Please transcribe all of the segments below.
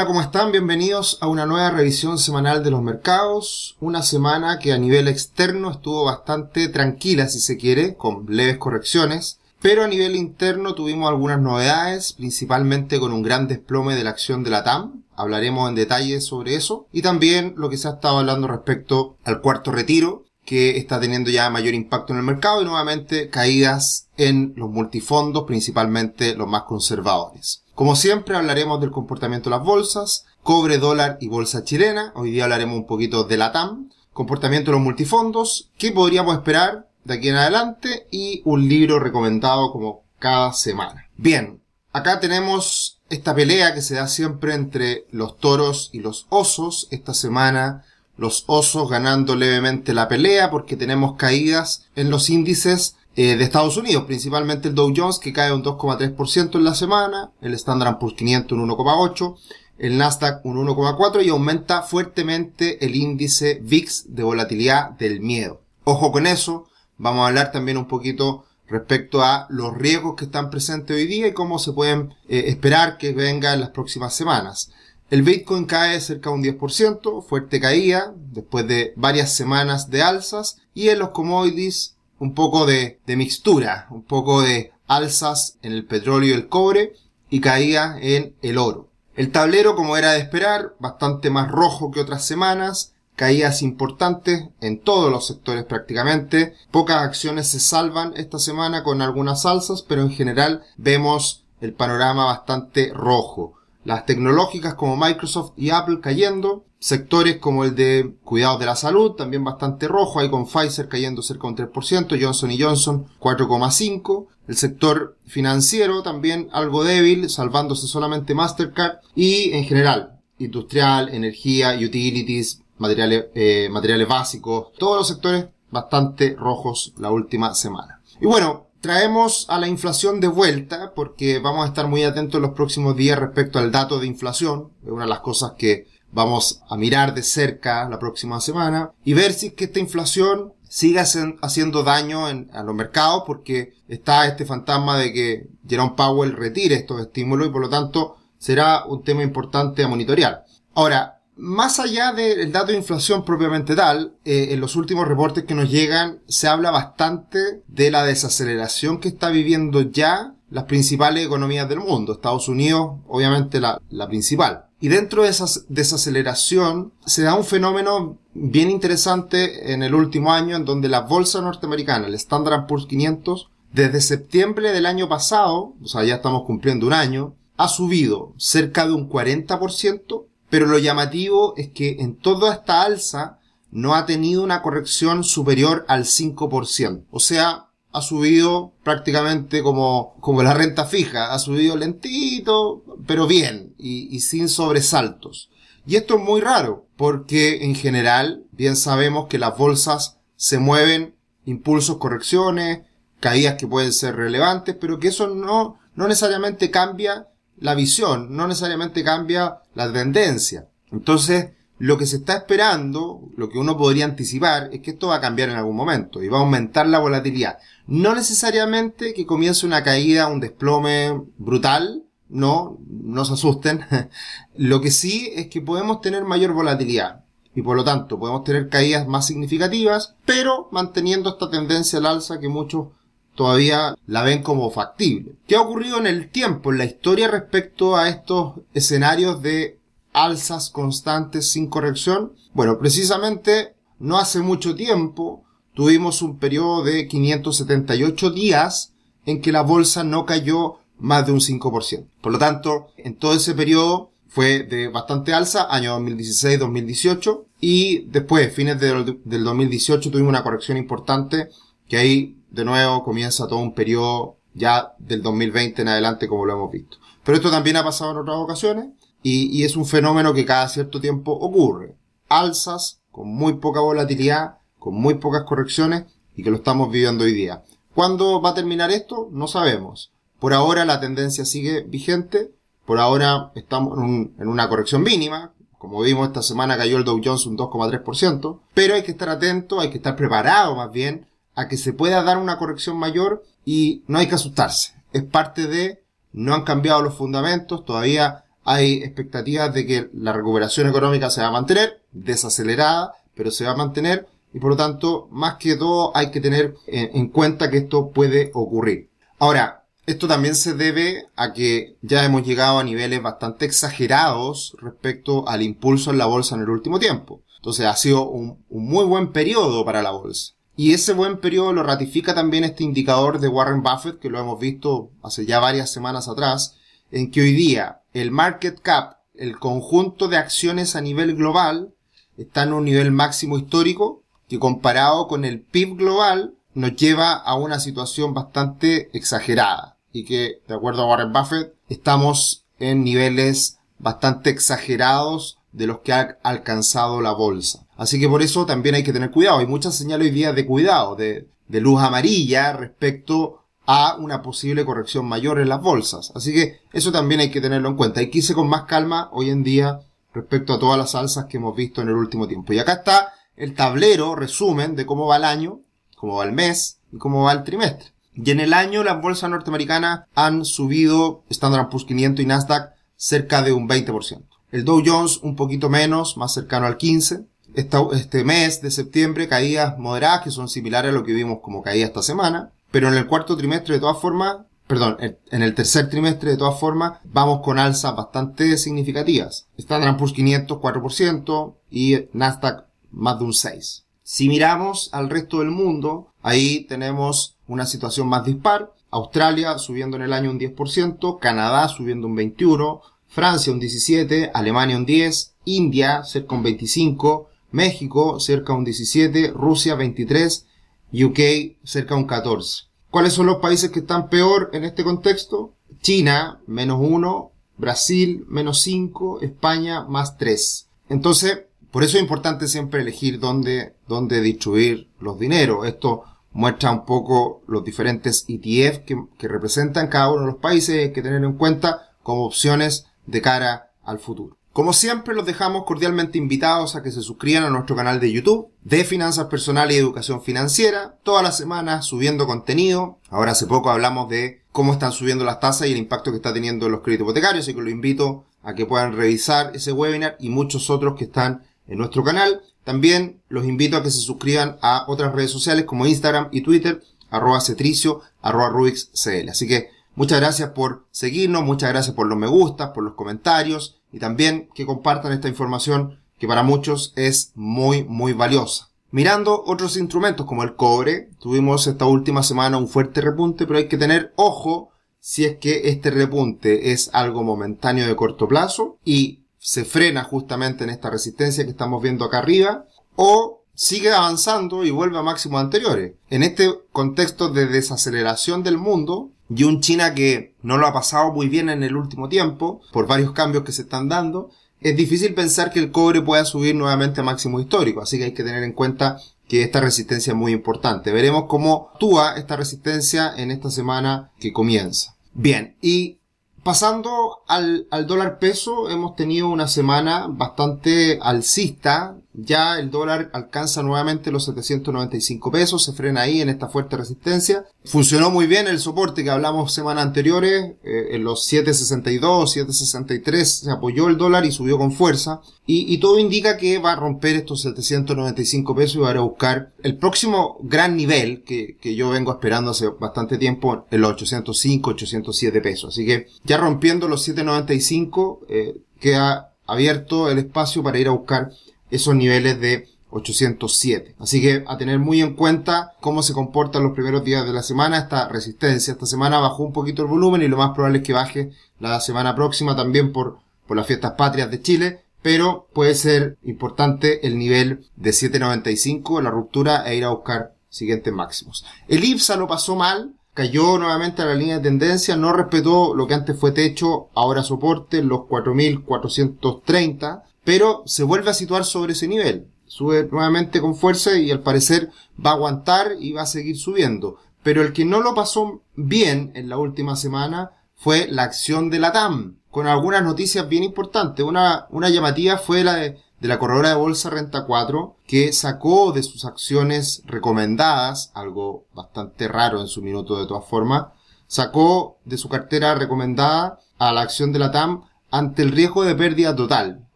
Hola, ¿cómo están? Bienvenidos a una nueva revisión semanal de los mercados. Una semana que a nivel externo estuvo bastante tranquila, si se quiere, con leves correcciones. Pero a nivel interno tuvimos algunas novedades, principalmente con un gran desplome de la acción de la TAM. Hablaremos en detalle sobre eso. Y también lo que se ha estado hablando respecto al cuarto retiro, que está teniendo ya mayor impacto en el mercado y nuevamente caídas en los multifondos, principalmente los más conservadores. Como siempre hablaremos del comportamiento de las bolsas, cobre, dólar y bolsa chilena. Hoy día hablaremos un poquito de la TAM, comportamiento de los multifondos, qué podríamos esperar de aquí en adelante y un libro recomendado como cada semana. Bien, acá tenemos esta pelea que se da siempre entre los toros y los osos. Esta semana los osos ganando levemente la pelea porque tenemos caídas en los índices eh, de Estados Unidos, principalmente el Dow Jones que cae un 2,3% en la semana, el Standard Poor's 500 un 1,8%, el Nasdaq un 1,4% y aumenta fuertemente el índice VIX de volatilidad del miedo. Ojo con eso, vamos a hablar también un poquito respecto a los riesgos que están presentes hoy día y cómo se pueden eh, esperar que venga en las próximas semanas. El Bitcoin cae cerca de un 10%, fuerte caída, después de varias semanas de alzas, y en los commodities un poco de, de mixtura, un poco de alzas en el petróleo y el cobre, y caída en el oro. El tablero, como era de esperar, bastante más rojo que otras semanas, caídas importantes en todos los sectores prácticamente. Pocas acciones se salvan esta semana con algunas alzas, pero en general vemos el panorama bastante rojo las tecnológicas como Microsoft y Apple cayendo, sectores como el de cuidados de la salud, también bastante rojo, ahí con Pfizer cayendo cerca de un 3%, Johnson Johnson 4,5%, el sector financiero también algo débil, salvándose solamente Mastercard, y en general, industrial, energía, utilities, materiales, eh, materiales básicos, todos los sectores bastante rojos la última semana. Y bueno, traemos a la inflación de vuelta porque vamos a estar muy atentos en los próximos días respecto al dato de inflación. Es una de las cosas que vamos a mirar de cerca la próxima semana y ver si es que esta inflación sigue haciendo daño a los mercados porque está este fantasma de que Jerome Powell retire estos estímulos y por lo tanto será un tema importante a monitorear. Ahora, más allá del dato de inflación propiamente tal, eh, en los últimos reportes que nos llegan se habla bastante de la desaceleración que está viviendo ya las principales economías del mundo. Estados Unidos, obviamente la principal. Y dentro de esa desaceleración se da un fenómeno bien interesante en el último año en donde la bolsa norteamericana, el Standard Poor's 500, desde septiembre del año pasado, o sea, ya estamos cumpliendo un año, ha subido cerca de un 40% pero lo llamativo es que en toda esta alza no ha tenido una corrección superior al 5%. O sea, ha subido prácticamente como, como la renta fija. Ha subido lentito, pero bien y, y sin sobresaltos. Y esto es muy raro, porque en general, bien sabemos que las bolsas se mueven impulsos, correcciones, caídas que pueden ser relevantes, pero que eso no, no necesariamente cambia la visión, no necesariamente cambia la tendencia. Entonces, lo que se está esperando, lo que uno podría anticipar, es que esto va a cambiar en algún momento y va a aumentar la volatilidad. No necesariamente que comience una caída, un desplome brutal, no, no se asusten. lo que sí es que podemos tener mayor volatilidad y por lo tanto podemos tener caídas más significativas, pero manteniendo esta tendencia al alza que muchos todavía la ven como factible. ¿Qué ha ocurrido en el tiempo, en la historia respecto a estos escenarios de alzas constantes sin corrección? Bueno, precisamente no hace mucho tiempo tuvimos un periodo de 578 días en que la bolsa no cayó más de un 5%. Por lo tanto, en todo ese periodo fue de bastante alza, año 2016-2018, y después, fines del 2018, tuvimos una corrección importante que ahí de nuevo comienza todo un periodo ya del 2020 en adelante como lo hemos visto. Pero esto también ha pasado en otras ocasiones y, es un fenómeno que cada cierto tiempo ocurre. Alzas con muy poca volatilidad, con muy pocas correcciones y que lo estamos viviendo hoy día. ¿Cuándo va a terminar esto? No sabemos. Por ahora la tendencia sigue vigente. Por ahora estamos en, en una corrección mínima. Como vimos esta semana cayó el Dow Jones un 2,3%. Pero hay que estar atento, hay que estar preparado más bien a que se pueda dar una corrección mayor y no hay que asustarse. Es parte de, no han cambiado los fundamentos, todavía hay expectativas de que la recuperación económica se va a mantener, desacelerada, pero se va a mantener, y por lo tanto, más que todo, hay que tener en cuenta que esto puede ocurrir. Ahora, esto también se debe a que ya hemos llegado a niveles bastante exagerados respecto al impulso en la bolsa en el último tiempo. Entonces ha sido un, muy buen periodo para la bolsa. Y ese buen periodo lo ratifica también este indicador de Warren Buffett, que lo hemos visto hace ya varias semanas atrás, en que hoy día el market cap, el conjunto de acciones a nivel global, está en un nivel máximo histórico, que comparado con el PIB global, nos lleva a una situación bastante exagerada. Y que, de acuerdo a Warren Buffett, estamos en niveles bastante exagerados de los que ha alcanzado la bolsa. Así que por eso también hay que tener cuidado. Hay muchas señales hoy día de cuidado, de, de luz amarilla respecto a una posible corrección mayor en las bolsas. Así que eso también hay que tenerlo en cuenta. Hay que irse con más calma hoy en día respecto a todas las alzas que hemos visto en el último tiempo. Y acá está el tablero resumen de cómo va el año, cómo va el mes y cómo va el trimestre. Y en el año las bolsas norteamericanas han subido Standard Poor's 500 y Nasdaq cerca de un 20%. El Dow Jones un poquito menos, más cercano al 15. este mes de septiembre caídas moderadas que son similares a lo que vimos como caída esta semana. Pero en el cuarto trimestre de todas formas, perdón, en el tercer trimestre de todas formas, vamos con alzas bastante significativas. Standard Poor's 500 4% y Nasdaq más de un 6%. Si miramos al resto del mundo, ahí tenemos una situación más dispar. Australia subiendo en el año un 10%, Canadá subiendo un 21%, Francia un 17, Alemania un 10, India cerca un 25, México cerca un 17, Rusia 23, UK cerca un 14. ¿Cuáles son los países que están peor en este contexto? China menos 1, Brasil menos 5, España más 3. Entonces, por eso es importante siempre elegir dónde, dónde distribuir los dineros. Esto muestra un poco los diferentes ETF que, que representan cada uno de los países. Que tener en cuenta como opciones de cara al futuro. Como siempre, los dejamos cordialmente invitados a que se suscriban a nuestro canal de YouTube de Finanzas Personales y Educación Financiera, todas las semanas subiendo contenido. Ahora hace poco hablamos de cómo están subiendo las tasas y el impacto que está teniendo en los créditos hipotecarios, así que lo invito a que puedan revisar ese webinar y muchos otros que están en nuestro canal. También los invito a que se suscriban a otras redes sociales como Instagram y Twitter, arroba cetricio, arroba rubixcl. Así que Muchas gracias por seguirnos, muchas gracias por los me gustas, por los comentarios y también que compartan esta información que para muchos es muy, muy valiosa. Mirando otros instrumentos como el cobre, tuvimos esta última semana un fuerte repunte, pero hay que tener ojo si es que este repunte es algo momentáneo de corto plazo y se frena justamente en esta resistencia que estamos viendo acá arriba, o sigue avanzando y vuelve a máximos anteriores. En este contexto de desaceleración del mundo, y un China que no lo ha pasado muy bien en el último tiempo, por varios cambios que se están dando, es difícil pensar que el cobre pueda subir nuevamente a máximo histórico, así que hay que tener en cuenta que esta resistencia es muy importante. Veremos cómo actúa esta resistencia en esta semana que comienza. Bien, y pasando al, al dólar peso, hemos tenido una semana bastante alcista, ya el dólar alcanza nuevamente los 795 pesos, se frena ahí en esta fuerte resistencia. Funcionó muy bien el soporte que hablamos semanas anteriores, eh, en los 762, 763 se apoyó el dólar y subió con fuerza. Y, todo indica que va a romper estos 795 pesos y va a buscar el próximo gran nivel que, yo vengo esperando hace bastante tiempo los 805, 807 pesos. Así que ya rompiendo los 795 eh, queda abierto el espacio para ir a buscar esos niveles de 807. Así que a tener muy en cuenta cómo se comportan los primeros días de la semana esta resistencia. Esta semana bajó un poquito el volumen y lo más probable es que baje la semana próxima también por, por las fiestas patrias de Chile. Pero puede ser importante el nivel de 795, la ruptura e ir a buscar siguientes máximos. El IPSA lo pasó mal, cayó nuevamente a la línea de tendencia, no respetó lo que antes fue techo, ahora soporte, los 4430 pero se vuelve a situar sobre ese nivel. Sube nuevamente con fuerza y al parecer va a aguantar y va a seguir subiendo. Pero el que no lo pasó bien en la última semana fue la acción de la TAM, con algunas noticias bien importantes. Una, una llamativa fue la de, de la corredora de bolsa Renta 4, que sacó de sus acciones recomendadas, algo bastante raro en su minuto de todas formas, sacó de su cartera recomendada a la acción de la TAM ante el riesgo de pérdida total.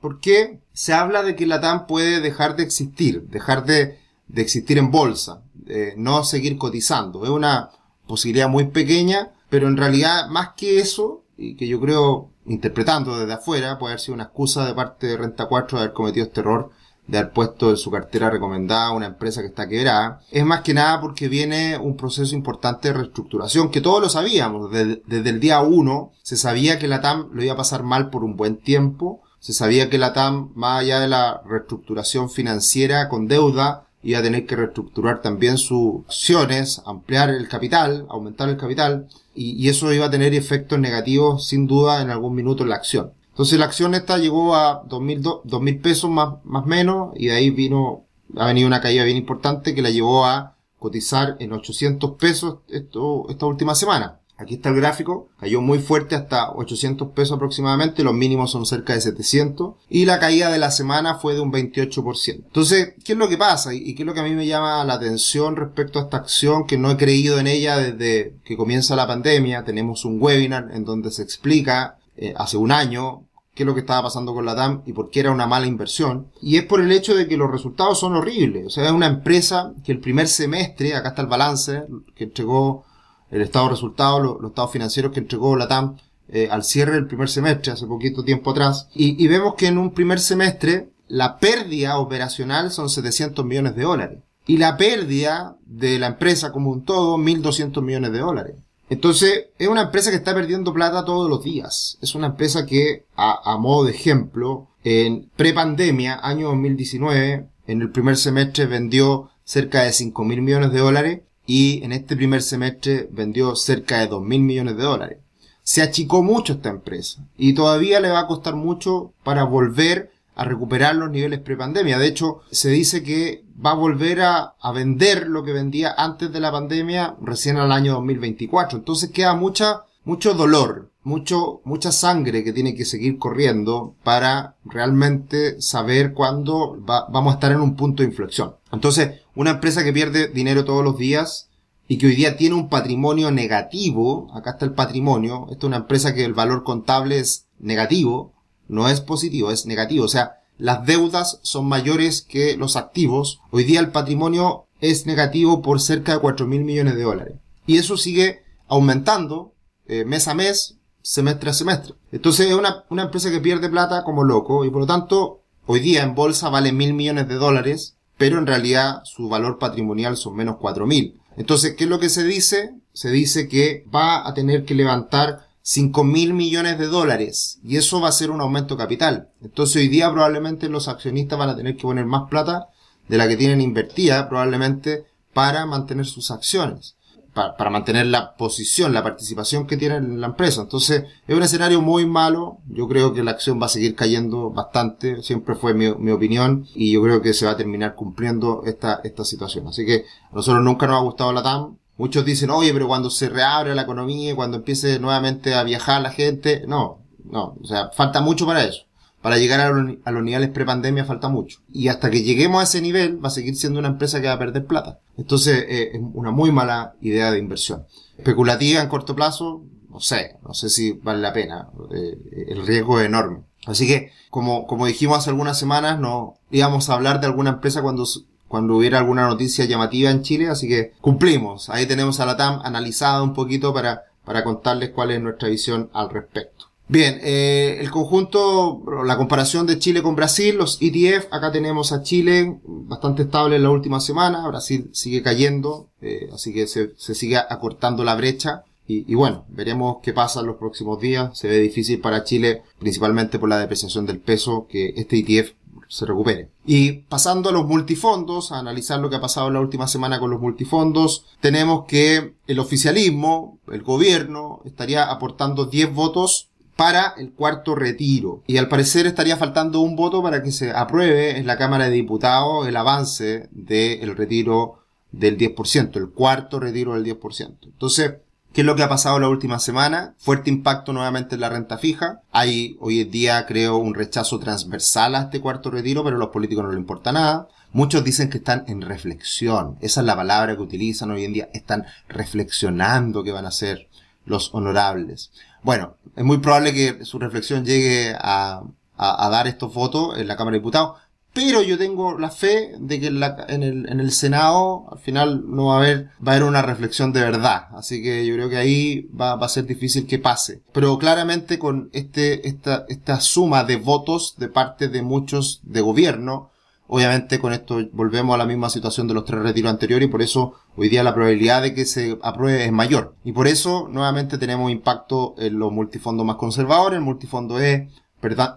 Porque se habla de que la TAM puede dejar de existir, dejar de, de existir en bolsa, no seguir cotizando. Es una posibilidad muy pequeña, pero en realidad más que eso, y que yo creo, interpretando desde afuera, puede haber sido una excusa de parte de Renta 4 de haber cometido este error de haber puesto en su cartera recomendada una empresa que está quebrada, es más que nada porque viene un proceso importante de reestructuración, que todos lo sabíamos, desde, desde el día 1 se sabía que la TAM lo iba a pasar mal por un buen tiempo, se sabía que la TAM, más allá de la reestructuración financiera con deuda, iba a tener que reestructurar también sus acciones, ampliar el capital, aumentar el capital, y, eso iba a tener efectos negativos sin duda en algún minuto en la acción. Entonces la acción esta llegó a dos mil pesos más, más menos, y de ahí vino, ha venido una caída bien importante que la llevó a cotizar en 800 pesos esto, esta última semana. Aquí está el gráfico, cayó muy fuerte hasta 800 pesos aproximadamente, los mínimos son cerca de 700 y la caída de la semana fue de un 28%. Entonces, ¿qué es lo que pasa? Y qué es lo que a mí me llama la atención respecto a esta acción que no he creído en ella desde que comienza la pandemia. Tenemos un webinar en donde se explica eh, hace un año qué es lo que estaba pasando con la TAM y por qué era una mala inversión. Y es por el hecho de que los resultados son horribles. O sea, es una empresa que el primer semestre, acá está el balance, que entregó el estado de resultados, los, estados financieros que entregó la TAM eh, al cierre del primer semestre, hace poquito tiempo atrás, y, vemos que en un primer semestre la pérdida operacional son 700 millones de dólares. Y la pérdida de la empresa como un todo, 1.200 millones de dólares. Entonces, es una empresa que está perdiendo plata todos los días. Es una empresa que, a, modo de ejemplo, en prepandemia, año 2019, en el primer semestre vendió cerca de 5.000 millones de dólares y en este primer semestre vendió cerca de 2 mil millones de dólares. Se achicó mucho esta empresa y todavía le va a costar mucho para volver a recuperar los niveles prepandemia. De hecho, se dice que va a volver a, a, vender lo que vendía antes de la pandemia recién al año 2024. Entonces queda mucha, mucho dolor, mucho, mucha sangre que tiene que seguir corriendo para realmente saber cuándo vamos a estar en un punto de inflexión. Entonces, una empresa que pierde dinero todos los días y que hoy día tiene un patrimonio negativo, acá está el patrimonio, esta es una empresa que el valor contable es negativo, no es positivo, es negativo, o sea, las deudas son mayores que los activos, hoy día el patrimonio es negativo por cerca de 4 mil millones de dólares. Y eso sigue aumentando eh, mes a mes, semestre a semestre. Entonces es una, una empresa que pierde plata como loco y por lo tanto hoy día en bolsa vale mil millones de dólares, pero en realidad su valor patrimonial son menos cuatro mil. Entonces, ¿qué es lo que se dice? Se dice que va a tener que levantar cinco mil millones de dólares y eso va a ser un aumento capital. Entonces hoy día probablemente los accionistas van a tener que poner más plata de la que tienen invertida probablemente para mantener sus acciones para, mantener la posición, la participación que tienen en la empresa. Entonces, es un escenario muy malo. Yo creo que la acción va a seguir cayendo bastante. Siempre fue mi, mi opinión. Y yo creo que se va a terminar cumpliendo esta, esta situación. Así que a nosotros nunca nos ha gustado la TAM. Muchos dicen, oye, pero cuando se reabre la economía, cuando empiece nuevamente a viajar la gente, no, no, o sea, falta mucho para eso para llegar a, los niveles prepandemia falta mucho. Y hasta que lleguemos a ese nivel va a seguir siendo una empresa que va a perder plata. Entonces eh, es una muy mala idea de inversión. Especulativa en corto plazo, no sé, no sé si vale la pena. Eh, el riesgo es enorme. Así que, como, como dijimos hace algunas semanas, no íbamos a hablar de alguna empresa cuando, cuando hubiera alguna noticia llamativa en Chile, así que cumplimos. Ahí tenemos a la TAM analizada un poquito para, para contarles cuál es nuestra visión al respecto. Bien, eh, el conjunto, la comparación de Chile con Brasil, los ETF, acá tenemos a Chile bastante estable en la última semana, Brasil sigue cayendo, eh, así que se, se, sigue acortando la brecha. Y, y, bueno, veremos qué pasa en los próximos días. Se ve difícil para Chile, principalmente por la depreciación del peso, que este ETF se recupere. Y pasando a los multifondos, a analizar lo que ha pasado en la última semana con los multifondos, tenemos que el oficialismo, el gobierno, estaría aportando 10 votos para el cuarto retiro. Y al parecer estaría faltando un voto para que se apruebe en la Cámara de Diputados el avance del retiro del 10%, el cuarto retiro del 10%. Entonces, ¿qué es lo que ha pasado la última semana? Fuerte impacto nuevamente en la renta fija. Hay hoy en día, creo, un rechazo transversal a este cuarto retiro, pero a los políticos no les importa nada. Muchos dicen que están en reflexión. Esa es la palabra que utilizan hoy en día. Están reflexionando qué van a hacer los honorables. Bueno, es muy probable que su reflexión llegue a, a, dar estos votos en la Cámara de Diputados, pero yo tengo la fe de que en, el, en el Senado al final no va a haber, va a haber una reflexión de verdad. Así que yo creo que ahí va, va a ser difícil que pase. Pero claramente con este, esta, esta suma de votos de parte de muchos de gobierno, Obviamente con esto volvemos a la misma situación de los tres retiros anteriores y por eso hoy día la probabilidad de que se apruebe es mayor. Y por eso nuevamente tenemos impacto en los multifondos más conservadores. El multifondo E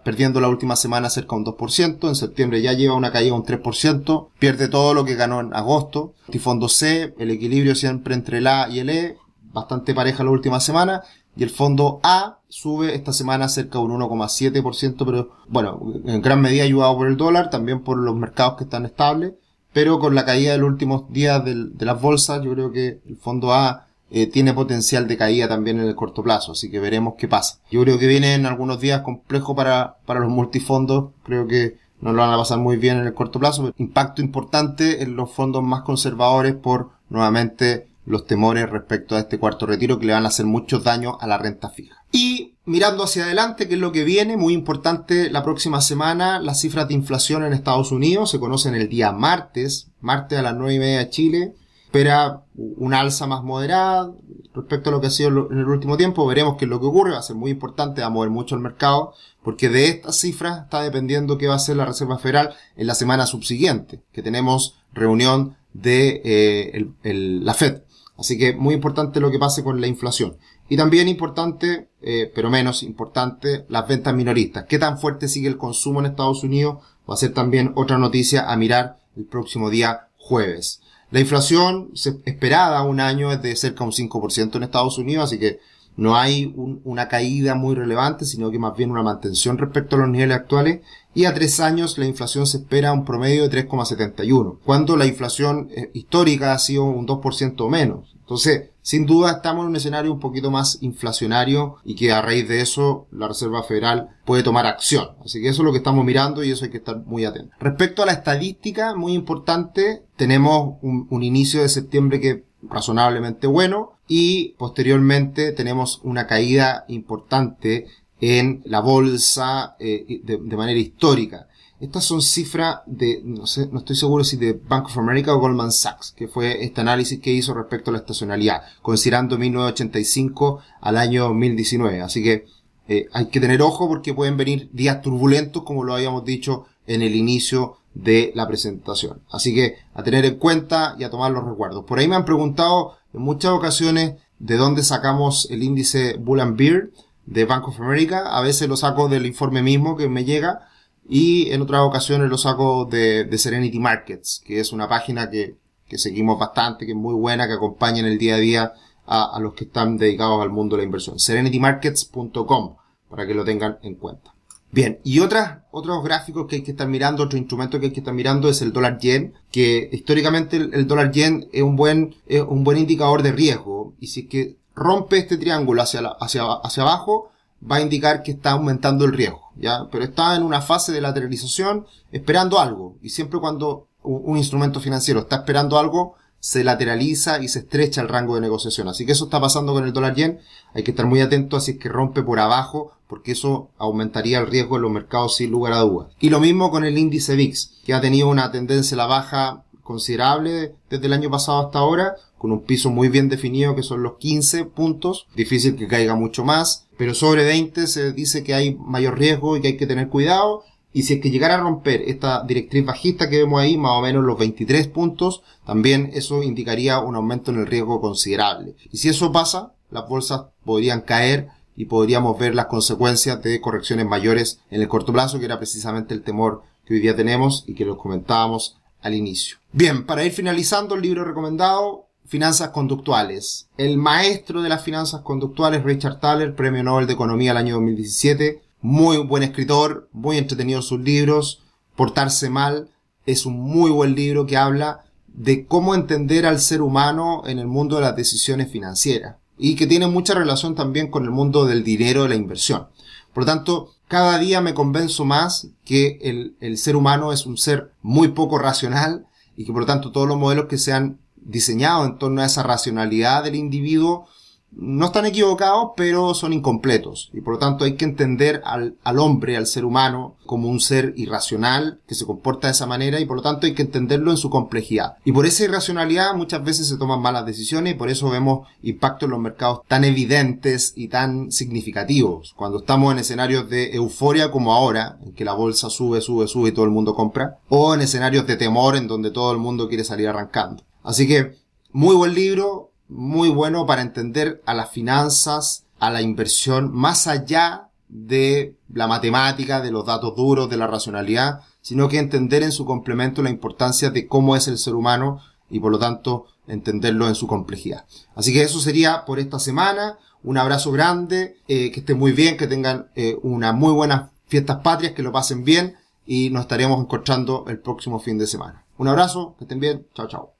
perdiendo la última semana cerca de un 2%, en septiembre ya lleva una caída de un 3%, pierde todo lo que ganó en agosto. Multifondo C, el equilibrio siempre entre el A y el E, bastante pareja la última semana, y el fondo A sube esta semana cerca de un 1,7%, pero bueno, en gran medida ayudado por el dólar, también por los mercados que están estables, pero con la caída de los últimos días de, las bolsas, yo creo que el fondo A eh, tiene potencial de caída también en el corto plazo, así que veremos qué pasa. Yo creo que vienen algunos días complejos para, para los multifondos, creo que no lo van a pasar muy bien en el corto plazo, impacto importante en los fondos más conservadores por nuevamente los temores respecto a este cuarto retiro que le van a hacer muchos daños a la renta fija. Y mirando hacia adelante, ¿qué es lo que viene? Muy importante la próxima semana, las cifras de inflación en Estados Unidos se conocen el día martes, martes a las nueve y media de Chile. Espera una alza más moderada respecto a lo que ha sido en el último tiempo. Veremos qué es lo que ocurre. Va a ser muy importante, va a mover mucho el mercado, porque de estas cifras está dependiendo qué va a hacer la Reserva Federal en la semana subsiguiente, que tenemos reunión de eh, la Fed. Así que muy importante lo que pase con la inflación. Y también importante, eh, pero menos importante, las ventas minoristas. ¿Qué tan fuerte sigue el consumo en Estados Unidos? Va a ser también otra noticia a mirar el próximo día jueves. La inflación esperada un año es de cerca un 5% en Estados Unidos, así que no hay una caída muy relevante, sino que más bien una mantención respecto a los niveles actuales. Y a tres años la inflación se espera un promedio de 3,71, cuando la inflación eh, histórica ha sido un 2% o menos. Entonces, sin duda estamos en un escenario un poquito más inflacionario y que a raíz de eso la Reserva Federal puede tomar acción. Así que eso es lo que estamos mirando y eso hay que estar muy atento. Respecto a la estadística, muy importante, tenemos un, un inicio de septiembre que razonablemente bueno y posteriormente tenemos una caída importante en la bolsa eh, de, manera histórica. Estas son cifras de, no sé, no estoy seguro si de Bank of America o Goldman Sachs, que fue este análisis que hizo respecto a la estacionalidad, considerando 1985 al año 2019. Así que eh, hay que tener ojo porque pueden venir días turbulentos, como lo habíamos dicho en el inicio de la presentación. Así que a tener en cuenta y a tomar los recuerdos. Por ahí me han preguntado en muchas ocasiones de dónde sacamos el índice Bull and Beer de Bank of America. A veces lo saco del informe mismo que me llega y en otras ocasiones lo saco de, Serenity Markets, que es una página que, que, seguimos bastante, que es muy buena, que acompaña en el día a día a, a los que están dedicados al mundo de la inversión. serenitymarkets.com para que lo tengan en cuenta. Bien, y otras, otros gráficos que hay que estar mirando, otro instrumento que hay que estar mirando es el dólar yen, que históricamente el, dólar yen es un buen, es un buen indicador de riesgo, y si es que rompe este triángulo hacia, hacia, hacia abajo, va a indicar que está aumentando el riesgo, ¿ya? Pero está en una fase de lateralización esperando algo, y siempre cuando un instrumento financiero está esperando algo, se lateraliza y se estrecha el rango de negociación. Así que eso está pasando con el dólar yen. Hay que estar muy atento así es que rompe por abajo, porque eso aumentaría el riesgo en los mercados sin lugar a dudas. Y lo mismo con el índice VIX, que ha tenido una tendencia a la baja considerable desde el año pasado hasta ahora, con un piso muy bien definido que son los 15 puntos. Difícil que caiga mucho más, pero sobre 20 se dice que hay mayor riesgo y que hay que tener cuidado. Y si es que llegara a romper esta directriz bajista que vemos ahí, más o menos los 23 puntos, también eso indicaría un aumento en el riesgo considerable. Y si eso pasa, las bolsas podrían caer y podríamos ver las consecuencias de correcciones mayores en el corto plazo, que era precisamente el temor que hoy día tenemos y que lo comentábamos al inicio. Bien, para ir finalizando el libro recomendado, Finanzas Conductuales. El maestro de las finanzas conductuales, Richard Thaler, Premio Nobel de Economía el año 2017, muy buen escritor, muy entretenido sus libros, Portarse mal es un muy buen libro que habla de cómo entender al ser humano en el mundo de las decisiones financieras y que tiene mucha relación también con el mundo del dinero de la inversión. Por lo tanto, cada día me convenzo más que el, el ser humano es un ser muy poco racional y que por lo tanto todos los modelos que se han diseñado en torno a esa racionalidad del individuo no están equivocados, pero son incompletos. Y por lo tanto hay que entender al, al, hombre, al ser humano, como un ser irracional que se comporta de esa manera y por lo tanto hay que entenderlo en su complejidad. Y por esa irracionalidad muchas veces se toman malas decisiones y por eso vemos impactos en los mercados tan evidentes y tan significativos. Cuando estamos en escenarios de euforia como ahora, en que la bolsa sube, sube, sube y todo el mundo compra, o en escenarios de temor en donde todo el mundo quiere salir arrancando. Así que, muy buen libro, muy bueno para entender a las finanzas, a la inversión, más allá de la matemática, de los datos duros, de la racionalidad, sino que entender en su complemento la importancia de cómo es el ser humano y por lo tanto entenderlo en su complejidad. Así que eso sería por esta semana. Un abrazo grande, eh, que estén muy bien, que tengan eh, una muy buenas fiestas patrias, que lo pasen bien y nos estaremos encontrando el próximo fin de semana. Un abrazo, que estén bien, chao chao.